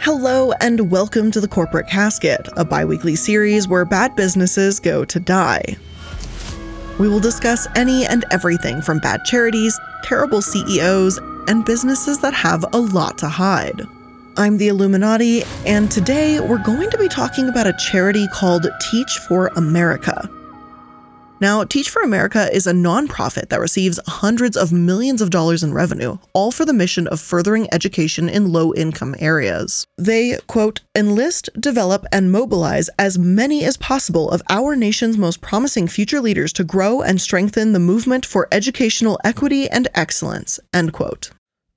Hello, and welcome to the Corporate Casket, a bi weekly series where bad businesses go to die. We will discuss any and everything from bad charities, terrible CEOs, and businesses that have a lot to hide. I'm the iilluminaughtii, and today we're going to be talking about a charity called Teach for America. Now, Teach for America is a nonprofit that receives hundreds of millions of dollars in revenue, all for the mission of furthering education in low income areas. They, quote, enlist, develop, and mobilize as many as possible of our nation's most promising future leaders to grow and strengthen the movement for educational equity and excellence, end quote.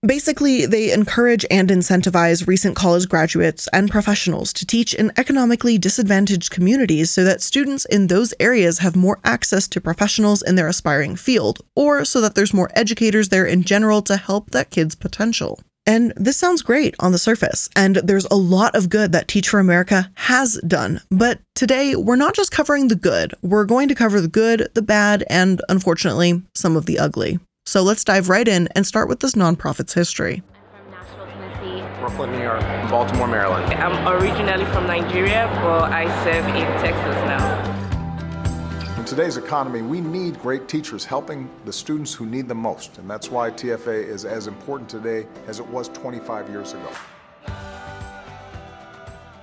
Basically, they encourage and incentivize recent college graduates and professionals to teach in economically disadvantaged communities so that students in those areas have more access to professionals in their aspiring field, or so that there's more educators there in general to help that kid's potential. And this sounds great on the surface, and there's a lot of good that Teach for America has done. But today, we're not just covering the good, we're going to cover the good, the bad, and unfortunately, some of the ugly. So let's dive right in and start with this nonprofit's history. I'm from Nashville, Tennessee. Brooklyn, New York, Baltimore, Maryland. I'm originally from Nigeria, but I serve in Texas now. In today's economy, we need great teachers helping the students who need them most. And that's why TFA is as important today as it was 25 years ago.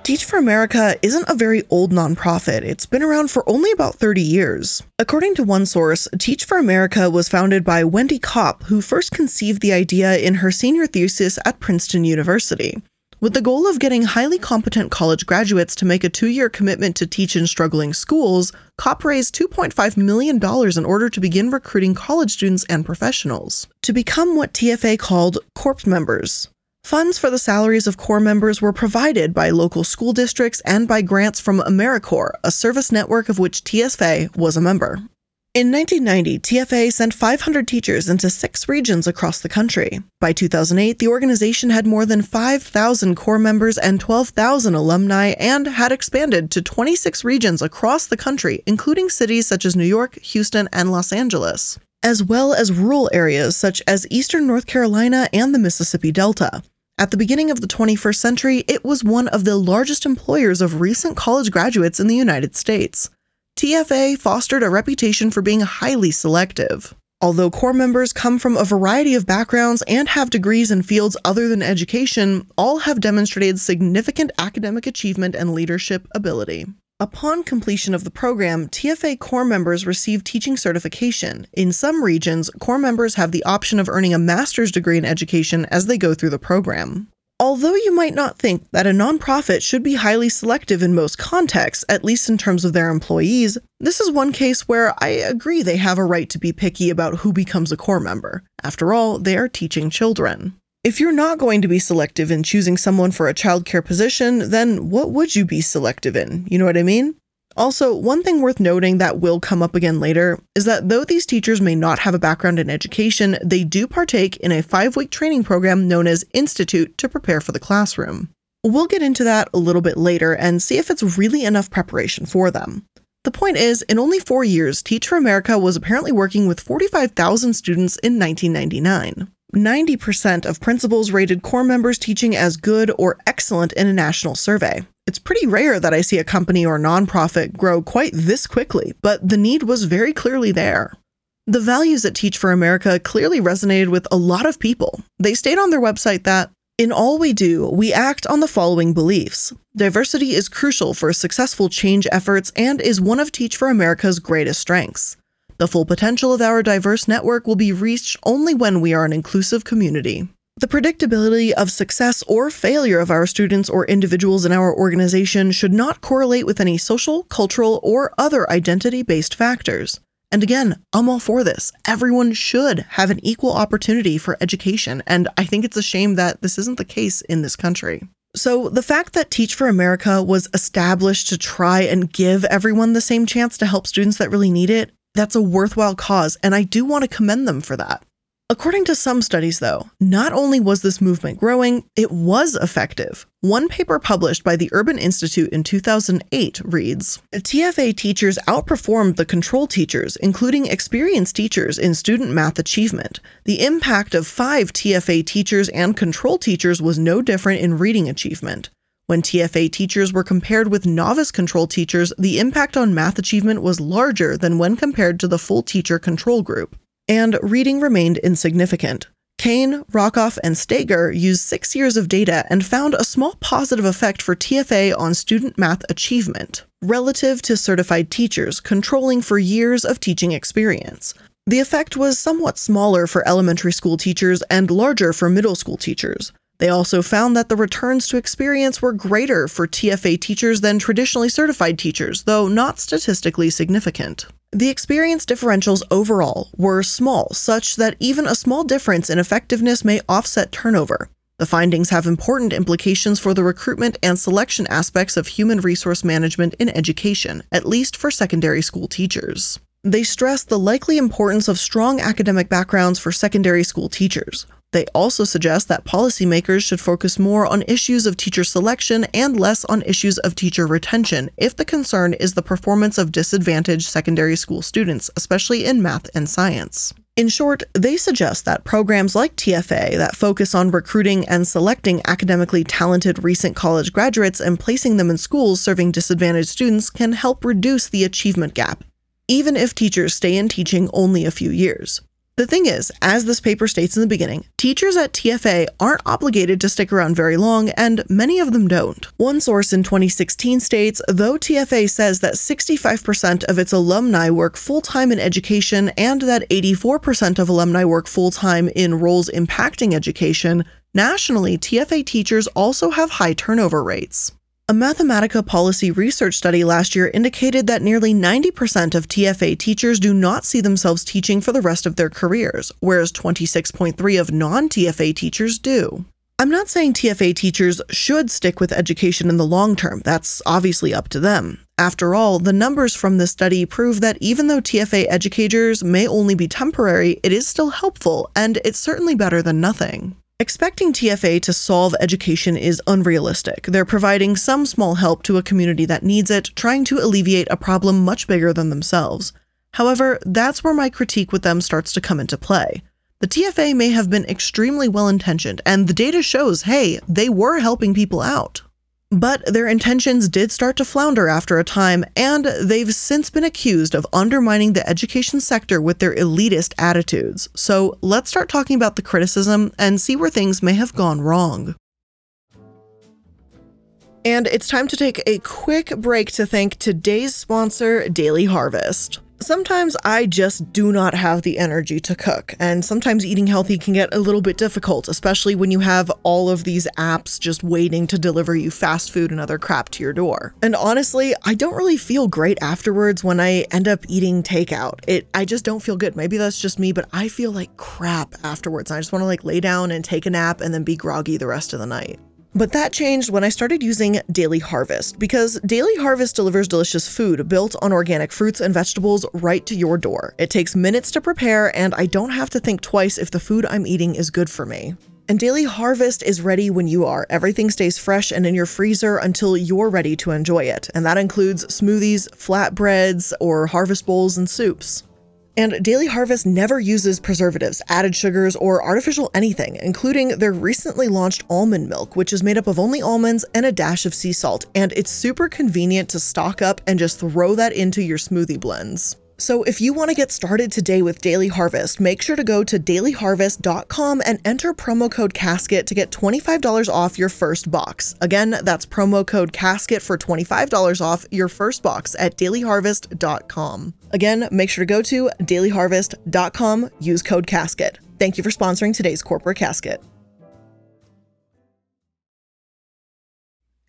Teach for America isn't a very old nonprofit. It's been around for only about 30 years. According to one source, Teach for America was founded by Wendy Kopp, who first conceived the idea in her senior thesis at Princeton University. With the goal of getting highly competent college graduates to make a two year commitment to teach in struggling schools, Kopp raised $2.5 million in order to begin recruiting college students and professionals to become what TFA called Corps members. Funds for the salaries of Corps members were provided by local school districts and by grants from AmeriCorps, a service network of which TFA was a member. In 1990, TFA sent 500 teachers into six regions across the country. By 2008, the organization had more than 5,000 Corps members and 12,000 alumni and had expanded to 26 regions across the country, including cities such as New York, Houston, and Los Angeles, as well as rural areas such as eastern North Carolina and the Mississippi Delta. At the beginning of the 21st century, it was one of the largest employers of recent college graduates in the United States. TFA fostered a reputation for being highly selective. Although Corps members come from a variety of backgrounds and have degrees in fields other than education, all have demonstrated significant academic achievement and leadership ability. Upon completion of the program, TFA Corps members receive teaching certification. In some regions, Corps members have the option of earning a master's degree in education as they go through the program. Although you might not think that a nonprofit should be highly selective in most contexts, at least in terms of their employees, this is one case where I agree they have a right to be picky about who becomes a corps member. After all, they are teaching children. If you're not going to be selective in choosing someone for a childcare position, then what would you be selective in? You know what I mean? Also, one thing worth noting that will come up again later is that though these teachers may not have a background in education, they do partake in a five week training program known as Institute to prepare for the classroom. We'll get into that a little bit later and see if it's really enough preparation for them. The point is, in only four years, Teach for America was apparently working with 45,000 students in 1999. 90% of principals rated corps members' teaching as good or excellent in a national survey. It's pretty rare that I see a company or nonprofit grow quite this quickly, but the need was very clearly there. The values at Teach for America clearly resonated with a lot of people. They state on their website that, in all we do, we act on the following beliefs. Diversity is crucial for successful change efforts and is one of Teach for America's greatest strengths. The full potential of our diverse network will be reached only when we are an inclusive community. The predictability of success or failure of our students or individuals in our organization should not correlate with any social, cultural, or other identity based factors. And again, I'm all for this. Everyone should have an equal opportunity for education, and I think it's a shame that this isn't the case in this country. So, the fact that Teach for America was established to try and give everyone the same chance to help students that really need it, that's a worthwhile cause, and I do want to commend them for that. According to some studies, though, not only was this movement growing, it was effective. One paper published by the Urban Institute in 2008 reads TFA teachers outperformed the control teachers, including experienced teachers, in student math achievement. The impact of five TFA teachers and control teachers was no different in reading achievement. When TFA teachers were compared with novice control teachers, the impact on math achievement was larger than when compared to the full teacher control group and reading remained insignificant. Kane, Rockoff, and Staiger used six years of data and found a small positive effect for TFA on student math achievement, relative to certified teachers controlling for years of teaching experience. The effect was somewhat smaller for elementary school teachers and larger for middle school teachers. They also found that the returns to experience were greater for TFA teachers than traditionally certified teachers, though not statistically significant. The experience differentials overall were small, such that even a small difference in effectiveness may offset turnover. The findings have important implications for the recruitment and selection aspects of human resource management in education, at least for secondary school teachers. They stress the likely importance of strong academic backgrounds for secondary school teachers. They also suggest that policymakers should focus more on issues of teacher selection and less on issues of teacher retention if the concern is the performance of disadvantaged secondary school students, especially in math and science. In short, they suggest that programs like TFA that focus on recruiting and selecting academically talented recent college graduates and placing them in schools serving disadvantaged students can help reduce the achievement gap, even if teachers stay in teaching only a few years. The thing is, as this paper states in the beginning, teachers at TFA aren't obligated to stick around very long, and many of them don't. One source in 2016 states though TFA says that 65% of its alumni work full time in education and that 84% of alumni work full time in roles impacting education, nationally, TFA teachers also have high turnover rates. A Mathematica policy research study last year indicated that nearly 90% of TFA teachers do not see themselves teaching for the rest of their careers, whereas 26.3 of non TFA teachers do. I'm not saying TFA teachers should stick with education in the long term, that's obviously up to them. After all, the numbers from this study prove that even though TFA educators may only be temporary, it is still helpful, and it's certainly better than nothing. Expecting TFA to solve education is unrealistic. They're providing some small help to a community that needs it, trying to alleviate a problem much bigger than themselves. However, that's where my critique with them starts to come into play. The TFA may have been extremely well intentioned, and the data shows hey, they were helping people out. But their intentions did start to flounder after a time, and they've since been accused of undermining the education sector with their elitist attitudes. So let's start talking about the criticism and see where things may have gone wrong. And it's time to take a quick break to thank today's sponsor, Daily Harvest. Sometimes I just do not have the energy to cook, and sometimes eating healthy can get a little bit difficult, especially when you have all of these apps just waiting to deliver you fast food and other crap to your door. And honestly, I don't really feel great afterwards when I end up eating takeout. It I just don't feel good. Maybe that's just me, but I feel like crap afterwards. I just want to like lay down and take a nap and then be groggy the rest of the night. But that changed when I started using Daily Harvest because Daily Harvest delivers delicious food built on organic fruits and vegetables right to your door. It takes minutes to prepare, and I don't have to think twice if the food I'm eating is good for me. And Daily Harvest is ready when you are. Everything stays fresh and in your freezer until you're ready to enjoy it. And that includes smoothies, flatbreads, or harvest bowls and soups. And Daily Harvest never uses preservatives, added sugars, or artificial anything, including their recently launched almond milk, which is made up of only almonds and a dash of sea salt. And it's super convenient to stock up and just throw that into your smoothie blends. So if you want to get started today with Daily Harvest, make sure to go to dailyharvest.com and enter promo code CASKET to get $25 off your first box. Again, that's promo code CASKET for $25 off your first box at dailyharvest.com. Again, make sure to go to dailyharvest.com, use code CASKET. Thank you for sponsoring today's corporate casket.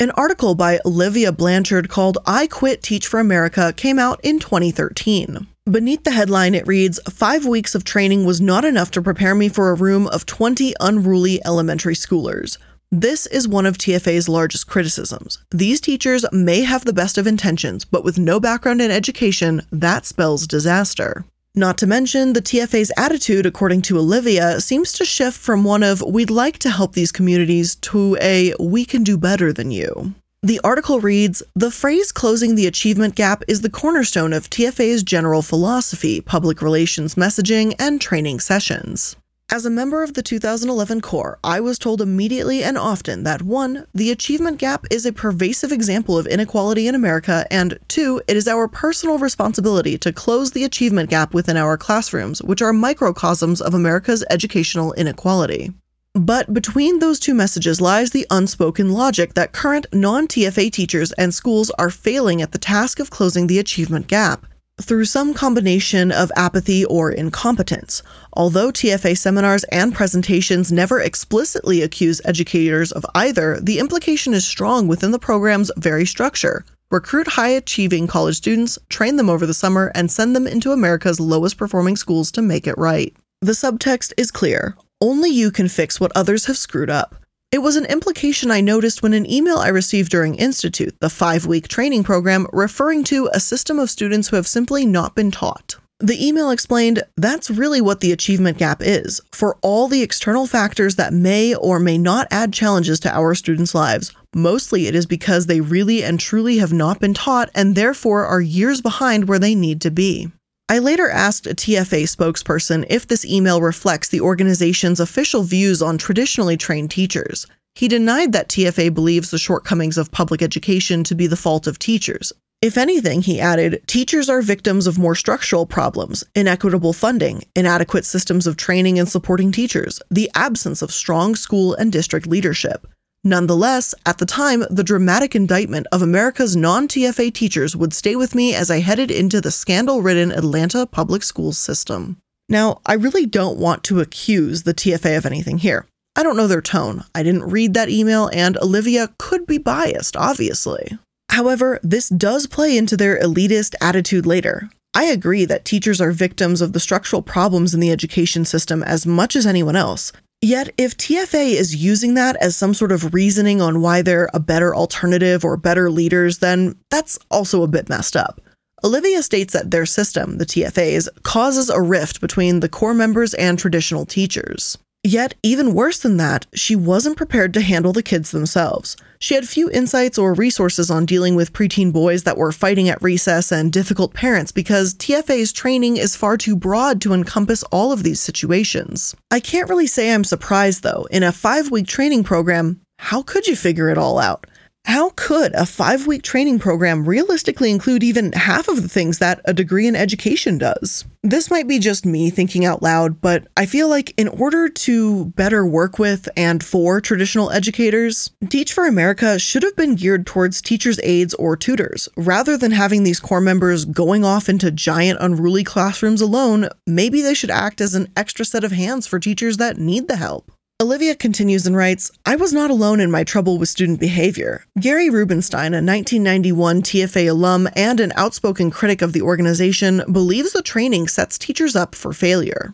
An article by Olivia Blanchard called I Quit Teach for America came out in 2013. Beneath the headline, it reads Five weeks of training was not enough to prepare me for a room of 20 unruly elementary schoolers. This is one of TFA's largest criticisms. These teachers may have the best of intentions, but with no background in education, that spells disaster. Not to mention, the TFA's attitude, according to Olivia, seems to shift from one of we'd like to help these communities to a we can do better than you. The article reads The phrase closing the achievement gap is the cornerstone of TFA's general philosophy, public relations messaging, and training sessions. As a member of the 2011 Corps, I was told immediately and often that 1. The achievement gap is a pervasive example of inequality in America, and 2. It is our personal responsibility to close the achievement gap within our classrooms, which are microcosms of America's educational inequality. But between those two messages lies the unspoken logic that current non TFA teachers and schools are failing at the task of closing the achievement gap through some combination of apathy or incompetence. Although TFA seminars and presentations never explicitly accuse educators of either, the implication is strong within the program's very structure. Recruit high achieving college students, train them over the summer, and send them into America's lowest performing schools to make it right. The subtext is clear only you can fix what others have screwed up. It was an implication I noticed when an email I received during Institute, the five week training program, referring to a system of students who have simply not been taught. The email explained that's really what the achievement gap is. For all the external factors that may or may not add challenges to our students' lives, mostly it is because they really and truly have not been taught and therefore are years behind where they need to be. I later asked a TFA spokesperson if this email reflects the organization's official views on traditionally trained teachers. He denied that TFA believes the shortcomings of public education to be the fault of teachers. If anything, he added, teachers are victims of more structural problems, inequitable funding, inadequate systems of training and supporting teachers, the absence of strong school and district leadership. Nonetheless, at the time, the dramatic indictment of America's non TFA teachers would stay with me as I headed into the scandal ridden Atlanta public schools system. Now, I really don't want to accuse the TFA of anything here. I don't know their tone. I didn't read that email, and Olivia could be biased, obviously. However, this does play into their elitist attitude later. I agree that teachers are victims of the structural problems in the education system as much as anyone else, Yet, if TFA is using that as some sort of reasoning on why they're a better alternative or better leaders, then that's also a bit messed up. Olivia states that their system, the TFA's, causes a rift between the corps members and traditional teachers. Yet, even worse than that, she wasn't prepared to handle the kids themselves. She had few insights or resources on dealing with preteen boys that were fighting at recess and difficult parents because TFA's training is far too broad to encompass all of these situations. I can't really say I'm surprised though. In a five week training program, how could you figure it all out? How could a five week training program realistically include even half of the things that a degree in education does? This might be just me thinking out loud, but I feel like in order to better work with and for traditional educators, Teach for America should have been geared towards teachers' aides or tutors. Rather than having these corps members going off into giant, unruly classrooms alone, maybe they should act as an extra set of hands for teachers that need the help. Olivia continues and writes I was not alone in my trouble with student behavior. Gary Rubenstein, a 1991 TFA alum and an outspoken critic of the organization, believes the training sets teachers up for failure.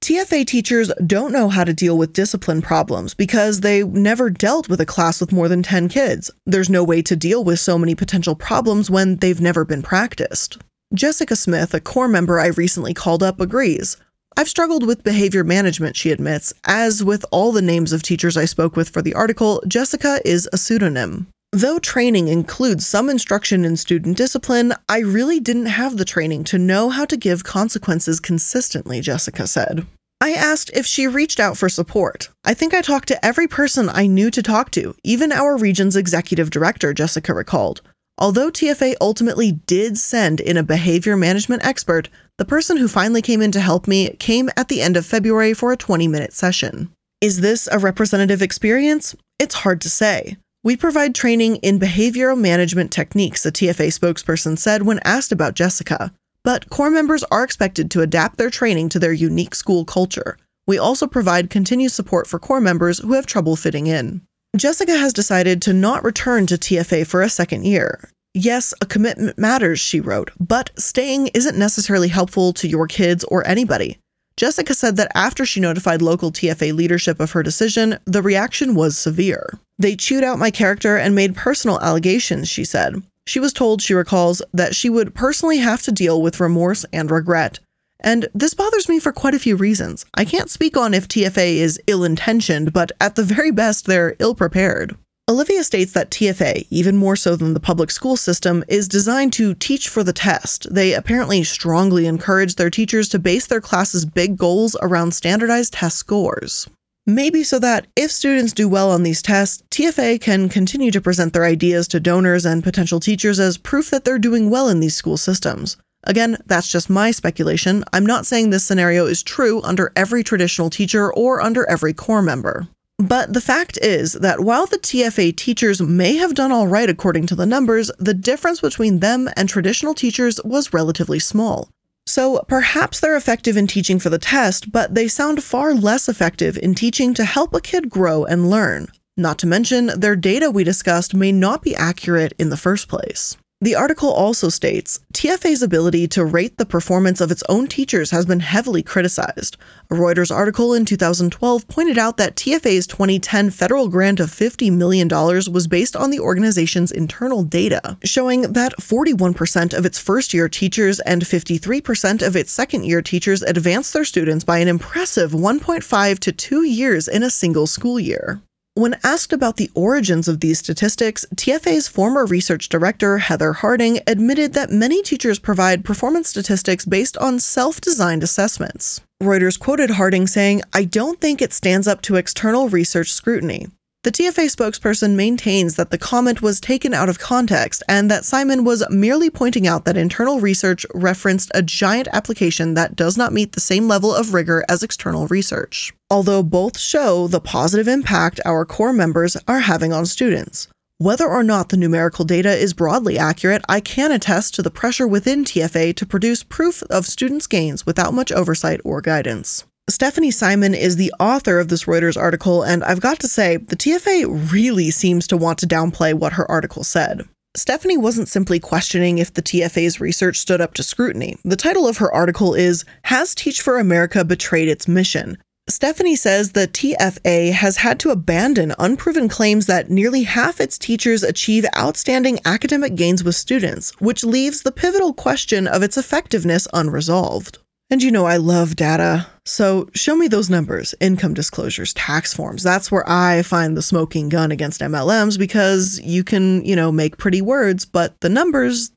TFA teachers don't know how to deal with discipline problems because they never dealt with a class with more than 10 kids. There's no way to deal with so many potential problems when they've never been practiced. Jessica Smith, a corps member I recently called up, agrees. I've struggled with behavior management, she admits. As with all the names of teachers I spoke with for the article, Jessica is a pseudonym. Though training includes some instruction in student discipline, I really didn't have the training to know how to give consequences consistently, Jessica said. I asked if she reached out for support. I think I talked to every person I knew to talk to, even our region's executive director, Jessica recalled. Although TFA ultimately did send in a behavior management expert, the person who finally came in to help me came at the end of February for a 20 minute session. Is this a representative experience? It's hard to say. We provide training in behavioral management techniques, a TFA spokesperson said when asked about Jessica. But corps members are expected to adapt their training to their unique school culture. We also provide continued support for corps members who have trouble fitting in. Jessica has decided to not return to TFA for a second year. Yes, a commitment matters, she wrote, but staying isn't necessarily helpful to your kids or anybody. Jessica said that after she notified local TFA leadership of her decision, the reaction was severe. They chewed out my character and made personal allegations, she said. She was told, she recalls, that she would personally have to deal with remorse and regret. And this bothers me for quite a few reasons. I can't speak on if TFA is ill intentioned, but at the very best, they're ill prepared. Olivia states that TFA, even more so than the public school system, is designed to teach for the test. They apparently strongly encourage their teachers to base their classes' big goals around standardized test scores. Maybe so that if students do well on these tests, TFA can continue to present their ideas to donors and potential teachers as proof that they're doing well in these school systems. Again, that's just my speculation. I'm not saying this scenario is true under every traditional teacher or under every corps member. But the fact is that while the TFA teachers may have done all right according to the numbers, the difference between them and traditional teachers was relatively small. So perhaps they're effective in teaching for the test, but they sound far less effective in teaching to help a kid grow and learn. Not to mention, their data we discussed may not be accurate in the first place. The article also states TFA's ability to rate the performance of its own teachers has been heavily criticized. A Reuters article in 2012 pointed out that TFA's 2010 federal grant of $50 million was based on the organization's internal data, showing that 41% of its first year teachers and 53% of its second year teachers advanced their students by an impressive 1.5 to 2 years in a single school year. When asked about the origins of these statistics, TFA's former research director, Heather Harding, admitted that many teachers provide performance statistics based on self designed assessments. Reuters quoted Harding saying, I don't think it stands up to external research scrutiny. The TFA spokesperson maintains that the comment was taken out of context and that Simon was merely pointing out that internal research referenced a giant application that does not meet the same level of rigor as external research, although both show the positive impact our corps members are having on students. Whether or not the numerical data is broadly accurate, I can attest to the pressure within TFA to produce proof of students' gains without much oversight or guidance. Stephanie Simon is the author of this Reuters article, and I've got to say, the TFA really seems to want to downplay what her article said. Stephanie wasn't simply questioning if the TFA's research stood up to scrutiny. The title of her article is Has Teach for America Betrayed Its Mission? Stephanie says the TFA has had to abandon unproven claims that nearly half its teachers achieve outstanding academic gains with students, which leaves the pivotal question of its effectiveness unresolved. And you know, I love data. So show me those numbers, income disclosures, tax forms. That's where I find the smoking gun against MLMs because you can, you know, make pretty words, but the numbers,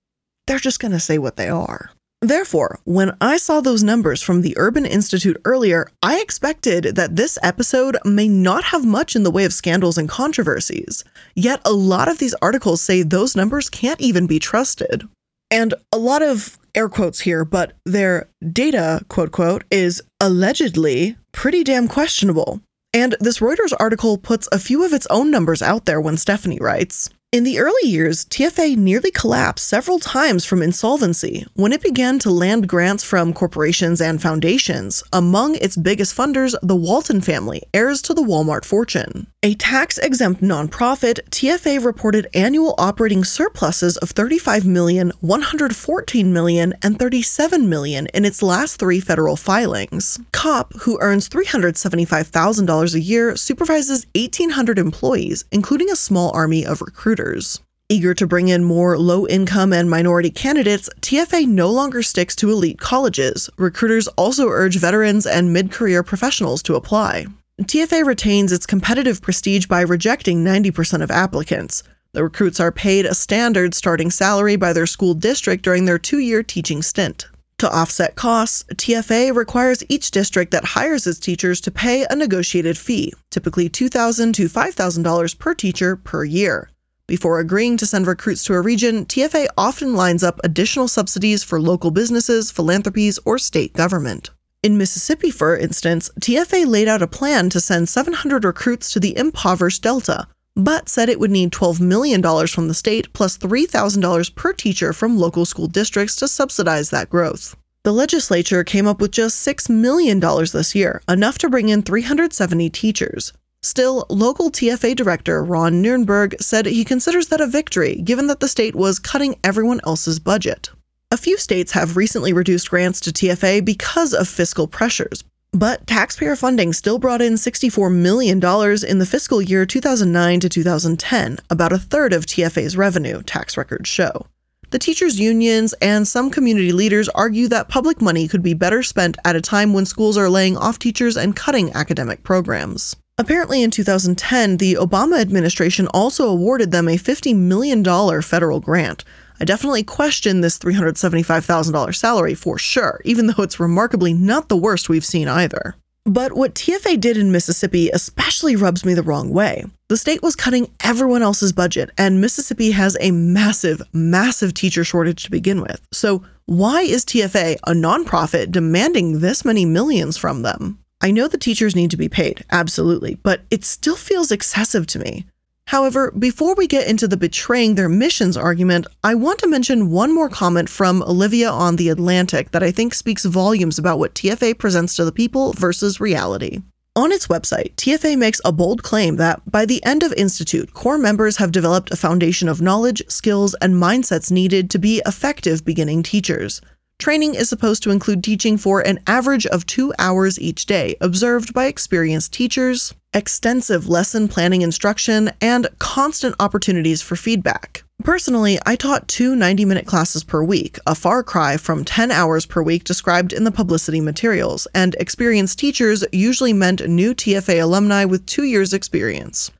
they're just going to say what they are. Therefore, when I saw those numbers from the Urban Institute earlier, I expected that this episode may not have much in the way of scandals and controversies. Yet a lot of these articles say those numbers can't even be trusted. And a lot of air quotes here, but their data, quote, quote, is allegedly pretty damn questionable. And this Reuters article puts a few of its own numbers out there when Stephanie writes. In the early years, TFA nearly collapsed several times from insolvency when it began to land grants from corporations and foundations. Among its biggest funders, the Walton family, heirs to the Walmart fortune. A tax exempt nonprofit, TFA reported annual operating surpluses of 35 million, 114 million, and 37 million in its last three federal filings. Kopp, who earns $375,000 a year, supervises 1,800 employees, including a small army of recruiters. Eager to bring in more low income and minority candidates, TFA no longer sticks to elite colleges. Recruiters also urge veterans and mid career professionals to apply. TFA retains its competitive prestige by rejecting 90% of applicants. The recruits are paid a standard starting salary by their school district during their two year teaching stint. To offset costs, TFA requires each district that hires its teachers to pay a negotiated fee, typically 2,000 to $5,000 per teacher per year. Before agreeing to send recruits to a region, TFA often lines up additional subsidies for local businesses, philanthropies, or state government. In Mississippi, for instance, TFA laid out a plan to send 700 recruits to the impoverished Delta, but said it would need $12 million from the state plus $3,000 per teacher from local school districts to subsidize that growth. The legislature came up with just $6 million this year, enough to bring in 370 teachers. Still, local TFA director Ron Nurnberg said he considers that a victory given that the state was cutting everyone else's budget. A few states have recently reduced grants to TFA because of fiscal pressures, but taxpayer funding still brought in $64 million in the fiscal year 2009 to 2010, about a third of TFA's revenue, tax records show. The teachers' unions and some community leaders argue that public money could be better spent at a time when schools are laying off teachers and cutting academic programs. Apparently, in 2010, the Obama administration also awarded them a $50 million federal grant. I definitely question this $375,000 salary for sure, even though it's remarkably not the worst we've seen either. But what TFA did in Mississippi especially rubs me the wrong way. The state was cutting everyone else's budget, and Mississippi has a massive, massive teacher shortage to begin with. So, why is TFA, a nonprofit, demanding this many millions from them? I know the teachers need to be paid, absolutely, but it still feels excessive to me. However, before we get into the betraying their missions argument, I want to mention one more comment from Olivia on The Atlantic that I think speaks volumes about what TFA presents to the people versus reality. On its website, TFA makes a bold claim that by the end of Institute, corps members have developed a foundation of knowledge, skills, and mindsets needed to be effective beginning teachers. Training is supposed to include teaching for an average of two hours each day, observed by experienced teachers, extensive lesson planning instruction, and constant opportunities for feedback. Personally, I taught two 90 minute classes per week, a far cry from 10 hours per week described in the publicity materials, and experienced teachers usually meant new TFA alumni with two years' experience.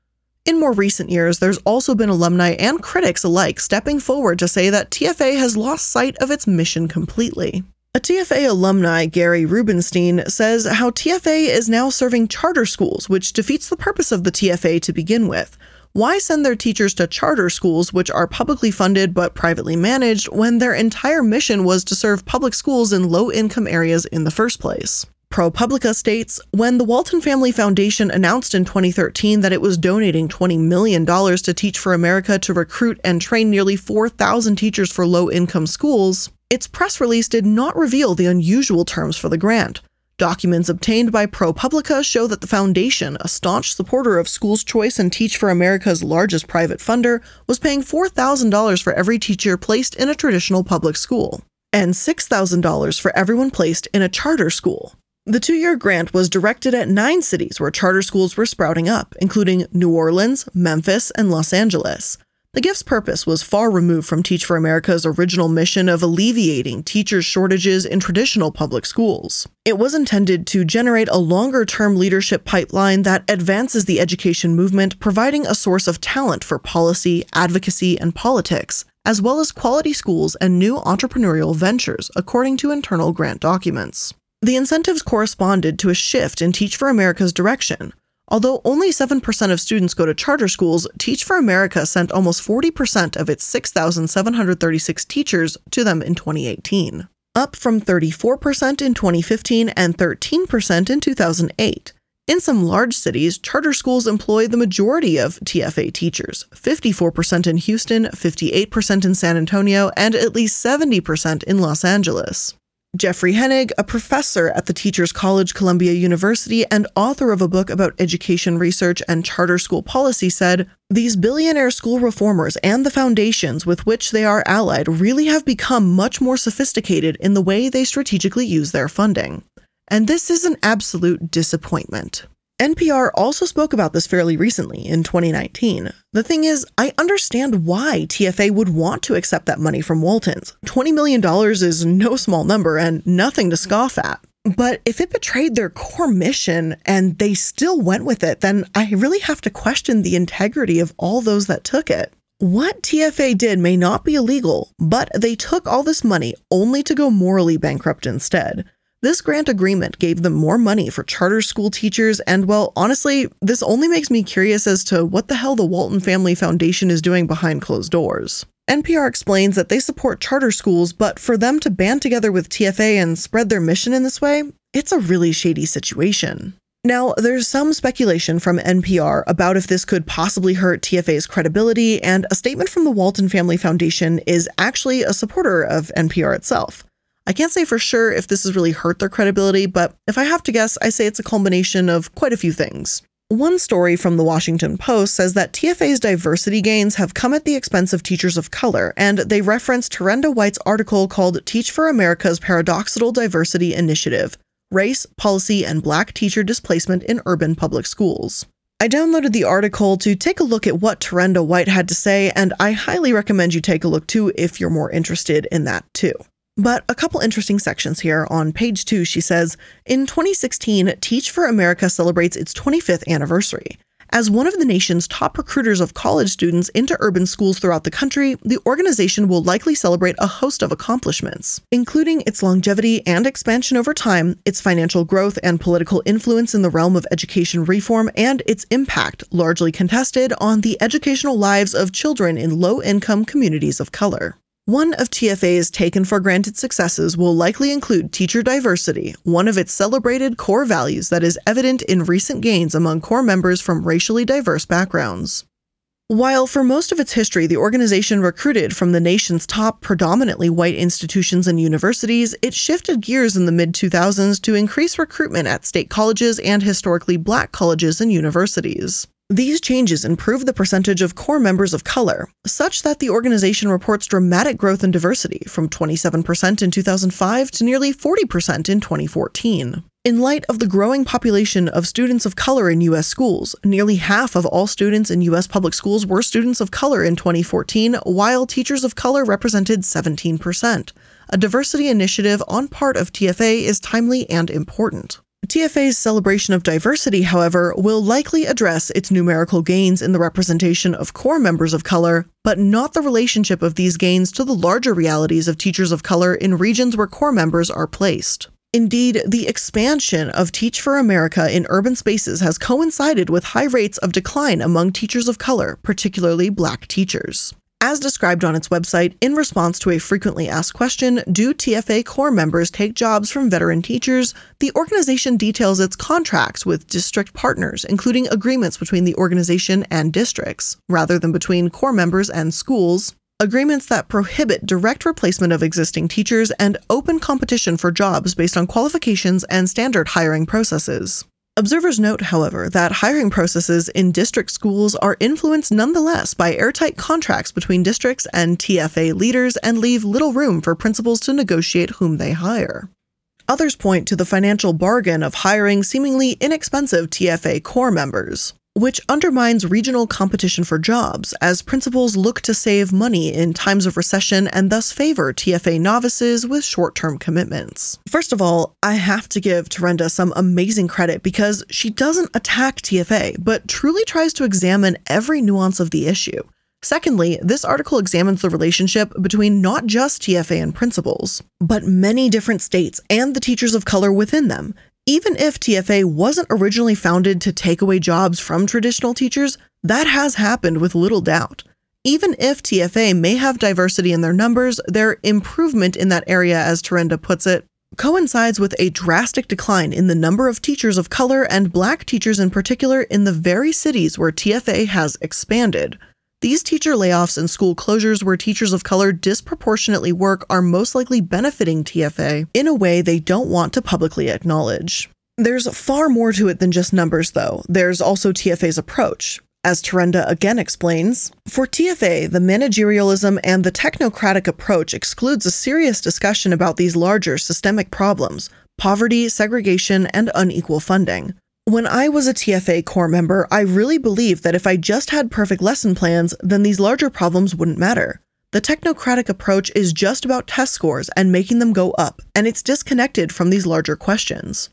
In more recent years, there's also been alumni and critics alike stepping forward to say that TFA has lost sight of its mission completely. A TFA alumni, Gary Rubenstein, says how TFA is now serving charter schools, which defeats the purpose of the TFA to begin with. Why send their teachers to charter schools, which are publicly funded but privately managed, when their entire mission was to serve public schools in low income areas in the first place? ProPublica states When the Walton Family Foundation announced in 2013 that it was donating $20 million to Teach for America to recruit and train nearly 4,000 teachers for low income schools, its press release did not reveal the unusual terms for the grant. Documents obtained by ProPublica show that the foundation, a staunch supporter of Schools Choice and Teach for America's largest private funder, was paying $4,000 for every teacher placed in a traditional public school and $6,000 for everyone placed in a charter school. The two year grant was directed at nine cities where charter schools were sprouting up, including New Orleans, Memphis, and Los Angeles. The gift's purpose was far removed from Teach for America's original mission of alleviating teacher shortages in traditional public schools. It was intended to generate a longer term leadership pipeline that advances the education movement, providing a source of talent for policy, advocacy, and politics, as well as quality schools and new entrepreneurial ventures, according to internal grant documents. The incentives corresponded to a shift in Teach for America's direction. Although only 7% of students go to charter schools, Teach for America sent almost 40% of its 6,736 teachers to them in 2018, up from 34% in 2015 and 13% in 2008. In some large cities, charter schools employ the majority of TFA teachers 54% in Houston, 58% in San Antonio, and at least 70% in Los Angeles. Jeffrey Henig, a professor at the Teachers College, Columbia University, and author of a book about education research and charter school policy, said These billionaire school reformers and the foundations with which they are allied really have become much more sophisticated in the way they strategically use their funding. And this is an absolute disappointment. NPR also spoke about this fairly recently in 2019. The thing is, I understand why TFA would want to accept that money from Waltons. $20 million is no small number and nothing to scoff at. But if it betrayed their core mission and they still went with it, then I really have to question the integrity of all those that took it. What TFA did may not be illegal, but they took all this money only to go morally bankrupt instead. This grant agreement gave them more money for charter school teachers, and well, honestly, this only makes me curious as to what the hell the Walton Family Foundation is doing behind closed doors. NPR explains that they support charter schools, but for them to band together with TFA and spread their mission in this way, it's a really shady situation. Now, there's some speculation from NPR about if this could possibly hurt TFA's credibility, and a statement from the Walton Family Foundation is actually a supporter of NPR itself. I can't say for sure if this has really hurt their credibility, but if I have to guess, I say it's a culmination of quite a few things. One story from the Washington Post says that TFA's diversity gains have come at the expense of teachers of color, and they reference Terrenda White's article called Teach for America's Paradoxical Diversity Initiative Race, Policy, and Black Teacher Displacement in Urban Public Schools. I downloaded the article to take a look at what Terrenda White had to say, and I highly recommend you take a look too if you're more interested in that too. But a couple interesting sections here. On page two, she says In 2016, Teach for America celebrates its 25th anniversary. As one of the nation's top recruiters of college students into urban schools throughout the country, the organization will likely celebrate a host of accomplishments, including its longevity and expansion over time, its financial growth and political influence in the realm of education reform, and its impact, largely contested, on the educational lives of children in low income communities of color. One of TFA's taken for granted successes will likely include teacher diversity, one of its celebrated core values that is evident in recent gains among corps members from racially diverse backgrounds. While for most of its history the organization recruited from the nation's top predominantly white institutions and universities, it shifted gears in the mid 2000s to increase recruitment at state colleges and historically black colleges and universities. These changes improve the percentage of corps members of color, such that the organization reports dramatic growth in diversity from 27% in 2005 to nearly 40% in 2014. In light of the growing population of students of color in U.S. schools, nearly half of all students in U.S. public schools were students of color in 2014, while teachers of color represented 17%. A diversity initiative on part of TFA is timely and important. TFA's celebration of diversity, however, will likely address its numerical gains in the representation of corps members of color, but not the relationship of these gains to the larger realities of teachers of color in regions where corps members are placed. Indeed, the expansion of Teach for America in urban spaces has coincided with high rates of decline among teachers of color, particularly black teachers. As described on its website, in response to a frequently asked question, do TFA corps members take jobs from veteran teachers? The organization details its contracts with district partners, including agreements between the organization and districts, rather than between corps members and schools, agreements that prohibit direct replacement of existing teachers and open competition for jobs based on qualifications and standard hiring processes. Observers note, however, that hiring processes in district schools are influenced nonetheless by airtight contracts between districts and TFA leaders and leave little room for principals to negotiate whom they hire. Others point to the financial bargain of hiring seemingly inexpensive TFA corps members which undermines regional competition for jobs as principals look to save money in times of recession and thus favor TFA novices with short term commitments. First of all, I have to give Terrenda some amazing credit because she doesn't attack TFA, but truly tries to examine every nuance of the issue. Secondly, this article examines the relationship between not just TFA and principals, but many different states and the teachers of color within them, even if TFA wasn't originally founded to take away jobs from traditional teachers, that has happened with little doubt. Even if TFA may have diversity in their numbers, their improvement in that area, as Terrenda puts it, coincides with a drastic decline in the number of teachers of color and black teachers in particular in the very cities where TFA has expanded. These teacher layoffs and school closures where teachers of color disproportionately work are most likely benefiting TFA in a way they don't want to publicly acknowledge. There's far more to it than just numbers, though. There's also TFA's approach. As Terrenda again explains, for TFA, the managerialism and the technocratic approach excludes a serious discussion about these larger systemic problems poverty, segregation, and unequal funding. When I was a TFA corps member, I really believed that if I just had perfect lesson plans, then these larger problems wouldn't matter. The technocratic approach is just about test scores and making them go up, and it's disconnected from these larger questions.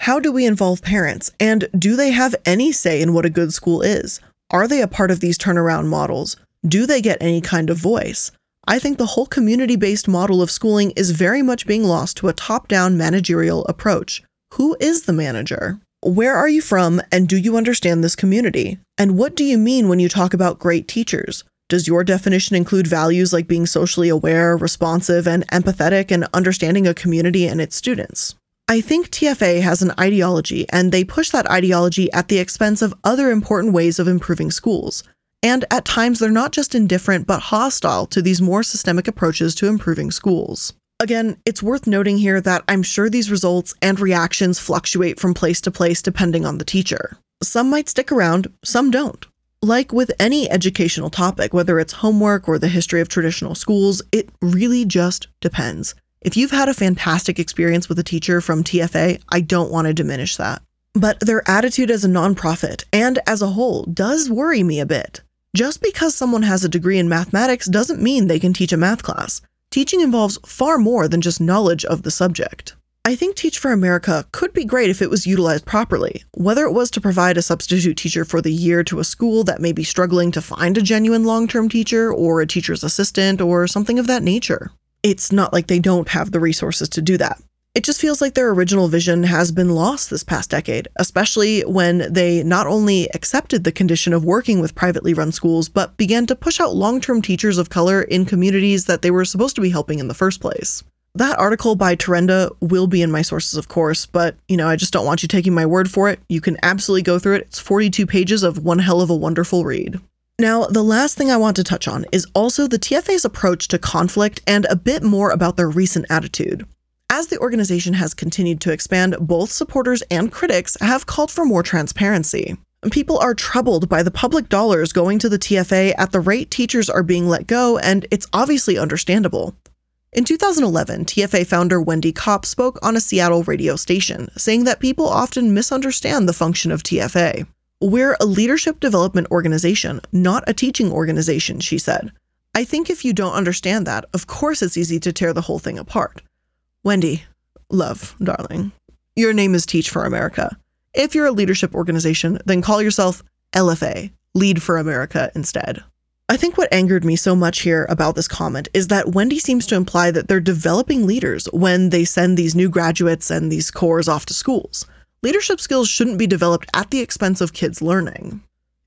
How do we involve parents, and do they have any say in what a good school is? Are they a part of these turnaround models? Do they get any kind of voice? I think the whole community based model of schooling is very much being lost to a top down managerial approach. Who is the manager? Where are you from and do you understand this community? And what do you mean when you talk about great teachers? Does your definition include values like being socially aware, responsive, and empathetic and understanding a community and its students? I think TFA has an ideology, and they push that ideology at the expense of other important ways of improving schools. And at times, they're not just indifferent, but hostile to these more systemic approaches to improving schools. Again, it's worth noting here that I'm sure these results and reactions fluctuate from place to place depending on the teacher. Some might stick around, some don't. Like with any educational topic, whether it's homework or the history of traditional schools, it really just depends. If you've had a fantastic experience with a teacher from TFA, I don't want to diminish that. But their attitude as a nonprofit and as a whole does worry me a bit. Just because someone has a degree in mathematics doesn't mean they can teach a math class. Teaching involves far more than just knowledge of the subject. I think Teach for America could be great if it was utilized properly, whether it was to provide a substitute teacher for the year to a school that may be struggling to find a genuine long term teacher, or a teacher's assistant, or something of that nature. It's not like they don't have the resources to do that. It just feels like their original vision has been lost this past decade, especially when they not only accepted the condition of working with privately run schools, but began to push out long term teachers of color in communities that they were supposed to be helping in the first place. That article by Terrenda will be in my sources, of course, but you know, I just don't want you taking my word for it. You can absolutely go through it. It's 42 pages of one hell of a wonderful read. Now, the last thing I want to touch on is also the TFA's approach to conflict and a bit more about their recent attitude. As the organization has continued to expand, both supporters and critics have called for more transparency. People are troubled by the public dollars going to the TFA at the rate teachers are being let go, and it's obviously understandable. In 2011, TFA founder Wendy Kopp spoke on a Seattle radio station, saying that people often misunderstand the function of TFA. We're a leadership development organization, not a teaching organization, she said. I think if you don't understand that, of course it's easy to tear the whole thing apart. Wendy, love, darling, your name is Teach for America. If you're a leadership organization, then call yourself LFA, Lead for America, instead. I think what angered me so much here about this comment is that Wendy seems to imply that they're developing leaders when they send these new graduates and these corps off to schools. Leadership skills shouldn't be developed at the expense of kids learning.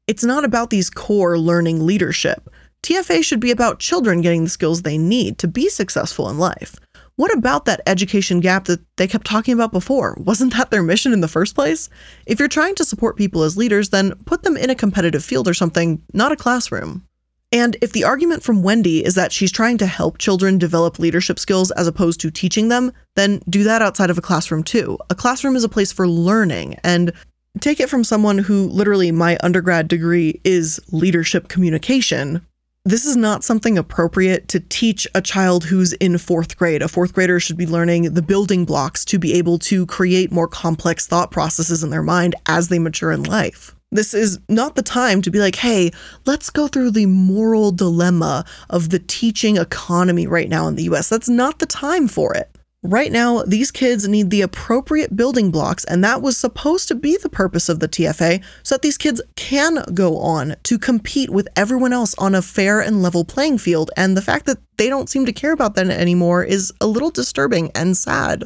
It's not about these corps learning leadership. TFA should be about children getting the skills they need to be successful in life. What about that education gap that they kept talking about before? Wasn't that their mission in the first place? If you're trying to support people as leaders, then put them in a competitive field or something, not a classroom. And if the argument from Wendy is that she's trying to help children develop leadership skills as opposed to teaching them, then do that outside of a classroom too. A classroom is a place for learning. And take it from someone who literally, my undergrad degree is leadership communication. This is not something appropriate to teach a child who's in fourth grade. A fourth grader should be learning the building blocks to be able to create more complex thought processes in their mind as they mature in life. This is not the time to be like, hey, let's go through the moral dilemma of the teaching economy right now in the US. That's not the time for it. Right now, these kids need the appropriate building blocks, and that was supposed to be the purpose of the TFA so that these kids can go on to compete with everyone else on a fair and level playing field. And the fact that they don't seem to care about that anymore is a little disturbing and sad.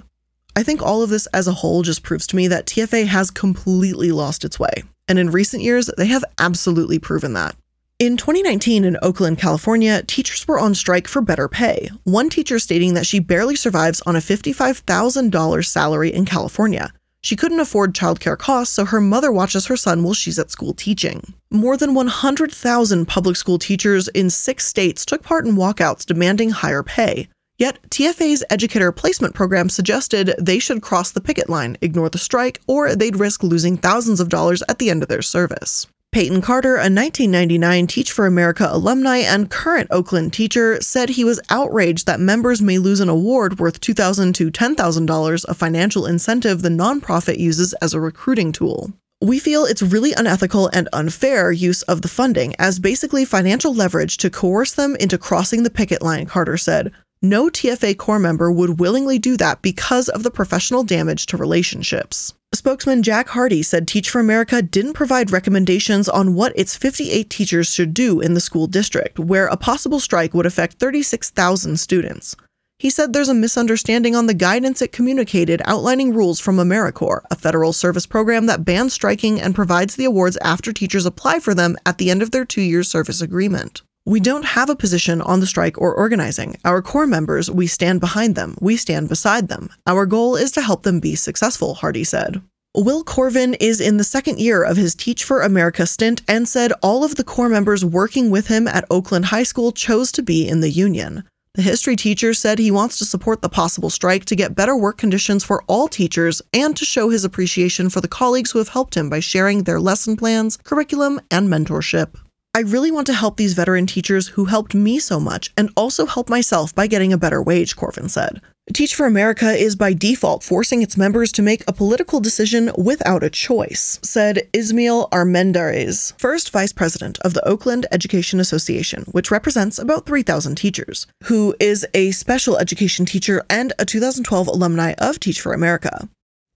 I think all of this as a whole just proves to me that TFA has completely lost its way. And in recent years, they have absolutely proven that. In 2019 in Oakland, California, teachers were on strike for better pay. One teacher stating that she barely survives on a $55,000 salary in California. She couldn't afford childcare costs, so her mother watches her son while she's at school teaching. More than 100,000 public school teachers in six states took part in walkouts demanding higher pay. Yet, TFA's educator placement program suggested they should cross the picket line, ignore the strike, or they'd risk losing thousands of dollars at the end of their service. Peyton Carter, a 1999 Teach for America alumni and current Oakland teacher, said he was outraged that members may lose an award worth 2,000 to $10,000, a financial incentive the nonprofit uses as a recruiting tool. We feel it's really unethical and unfair use of the funding as basically financial leverage to coerce them into crossing the picket line, Carter said. No TFA corps member would willingly do that because of the professional damage to relationships. Spokesman Jack Hardy said Teach for America didn't provide recommendations on what its 58 teachers should do in the school district, where a possible strike would affect 36,000 students. He said there's a misunderstanding on the guidance it communicated outlining rules from AmeriCorps, a federal service program that bans striking and provides the awards after teachers apply for them at the end of their two year service agreement. We don't have a position on the strike or organizing. Our corps members, we stand behind them, we stand beside them. Our goal is to help them be successful, Hardy said. Will Corvin is in the second year of his Teach for America stint and said all of the corps members working with him at Oakland High School chose to be in the union. The history teacher said he wants to support the possible strike to get better work conditions for all teachers and to show his appreciation for the colleagues who have helped him by sharing their lesson plans, curriculum, and mentorship. I really want to help these veteran teachers who helped me so much and also help myself by getting a better wage, Corvin said. Teach for America is by default forcing its members to make a political decision without a choice, said Ismail Armendariz, first vice president of the Oakland Education Association, which represents about 3,000 teachers, who is a special education teacher and a 2012 alumni of Teach for America.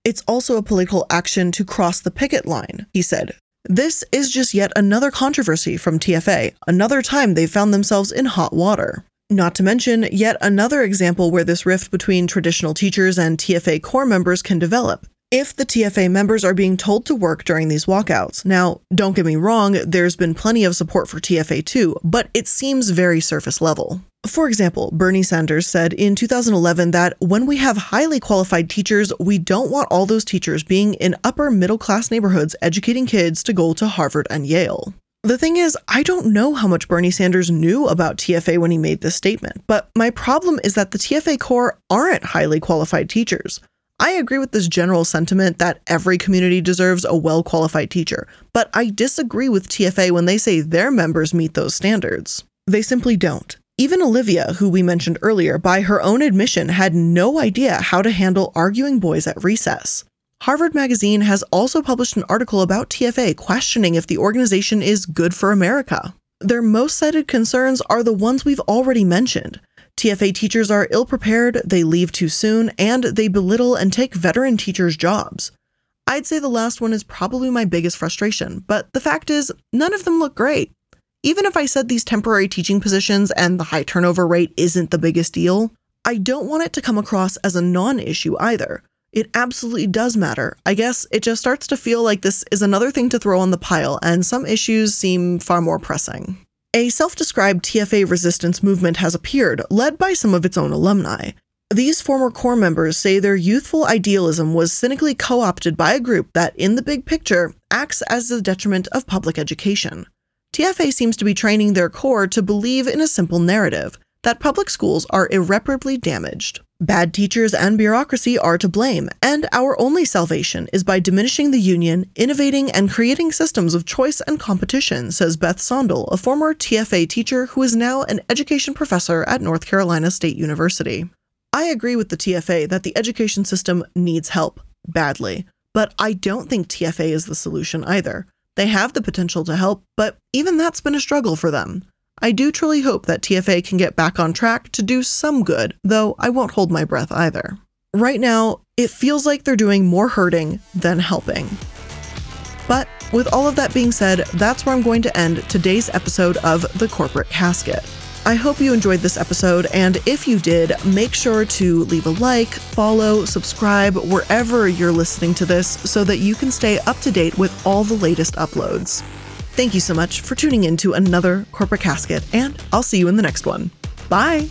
It's also a political action to cross the picket line, he said. This is just yet another controversy from TFA, another time they've found themselves in hot water. Not to mention, yet another example where this rift between traditional teachers and TFA corps members can develop. If the TFA members are being told to work during these walkouts. Now, don't get me wrong, there's been plenty of support for TFA too, but it seems very surface level. For example, Bernie Sanders said in 2011 that when we have highly qualified teachers, we don't want all those teachers being in upper middle class neighborhoods educating kids to go to Harvard and Yale. The thing is, I don't know how much Bernie Sanders knew about TFA when he made this statement, but my problem is that the TFA corps aren't highly qualified teachers. I agree with this general sentiment that every community deserves a well qualified teacher, but I disagree with TFA when they say their members meet those standards. They simply don't. Even Olivia, who we mentioned earlier, by her own admission, had no idea how to handle arguing boys at recess. Harvard Magazine has also published an article about TFA questioning if the organization is good for America. Their most cited concerns are the ones we've already mentioned. TFA teachers are ill prepared, they leave too soon, and they belittle and take veteran teachers' jobs. I'd say the last one is probably my biggest frustration, but the fact is, none of them look great. Even if I said these temporary teaching positions and the high turnover rate isn't the biggest deal, I don't want it to come across as a non issue either. It absolutely does matter. I guess it just starts to feel like this is another thing to throw on the pile, and some issues seem far more pressing. A self described TFA resistance movement has appeared, led by some of its own alumni. These former corps members say their youthful idealism was cynically co opted by a group that, in the big picture, acts as the detriment of public education. TFA seems to be training their corps to believe in a simple narrative that public schools are irreparably damaged. Bad teachers and bureaucracy are to blame, and our only salvation is by diminishing the union, innovating, and creating systems of choice and competition, says Beth Sondel, a former TFA teacher who is now an education professor at North Carolina State University. I agree with the TFA that the education system needs help, badly, but I don't think TFA is the solution either. They have the potential to help, but even that's been a struggle for them. I do truly hope that TFA can get back on track to do some good, though I won't hold my breath either. Right now, it feels like they're doing more hurting than helping. But with all of that being said, that's where I'm going to end today's episode of The Corporate Casket. I hope you enjoyed this episode, and if you did, make sure to leave a like, follow, subscribe wherever you're listening to this so that you can stay up to date with all the latest uploads. Thank you so much for tuning in to another Corporate Casket, and I'll see you in the next one. Bye.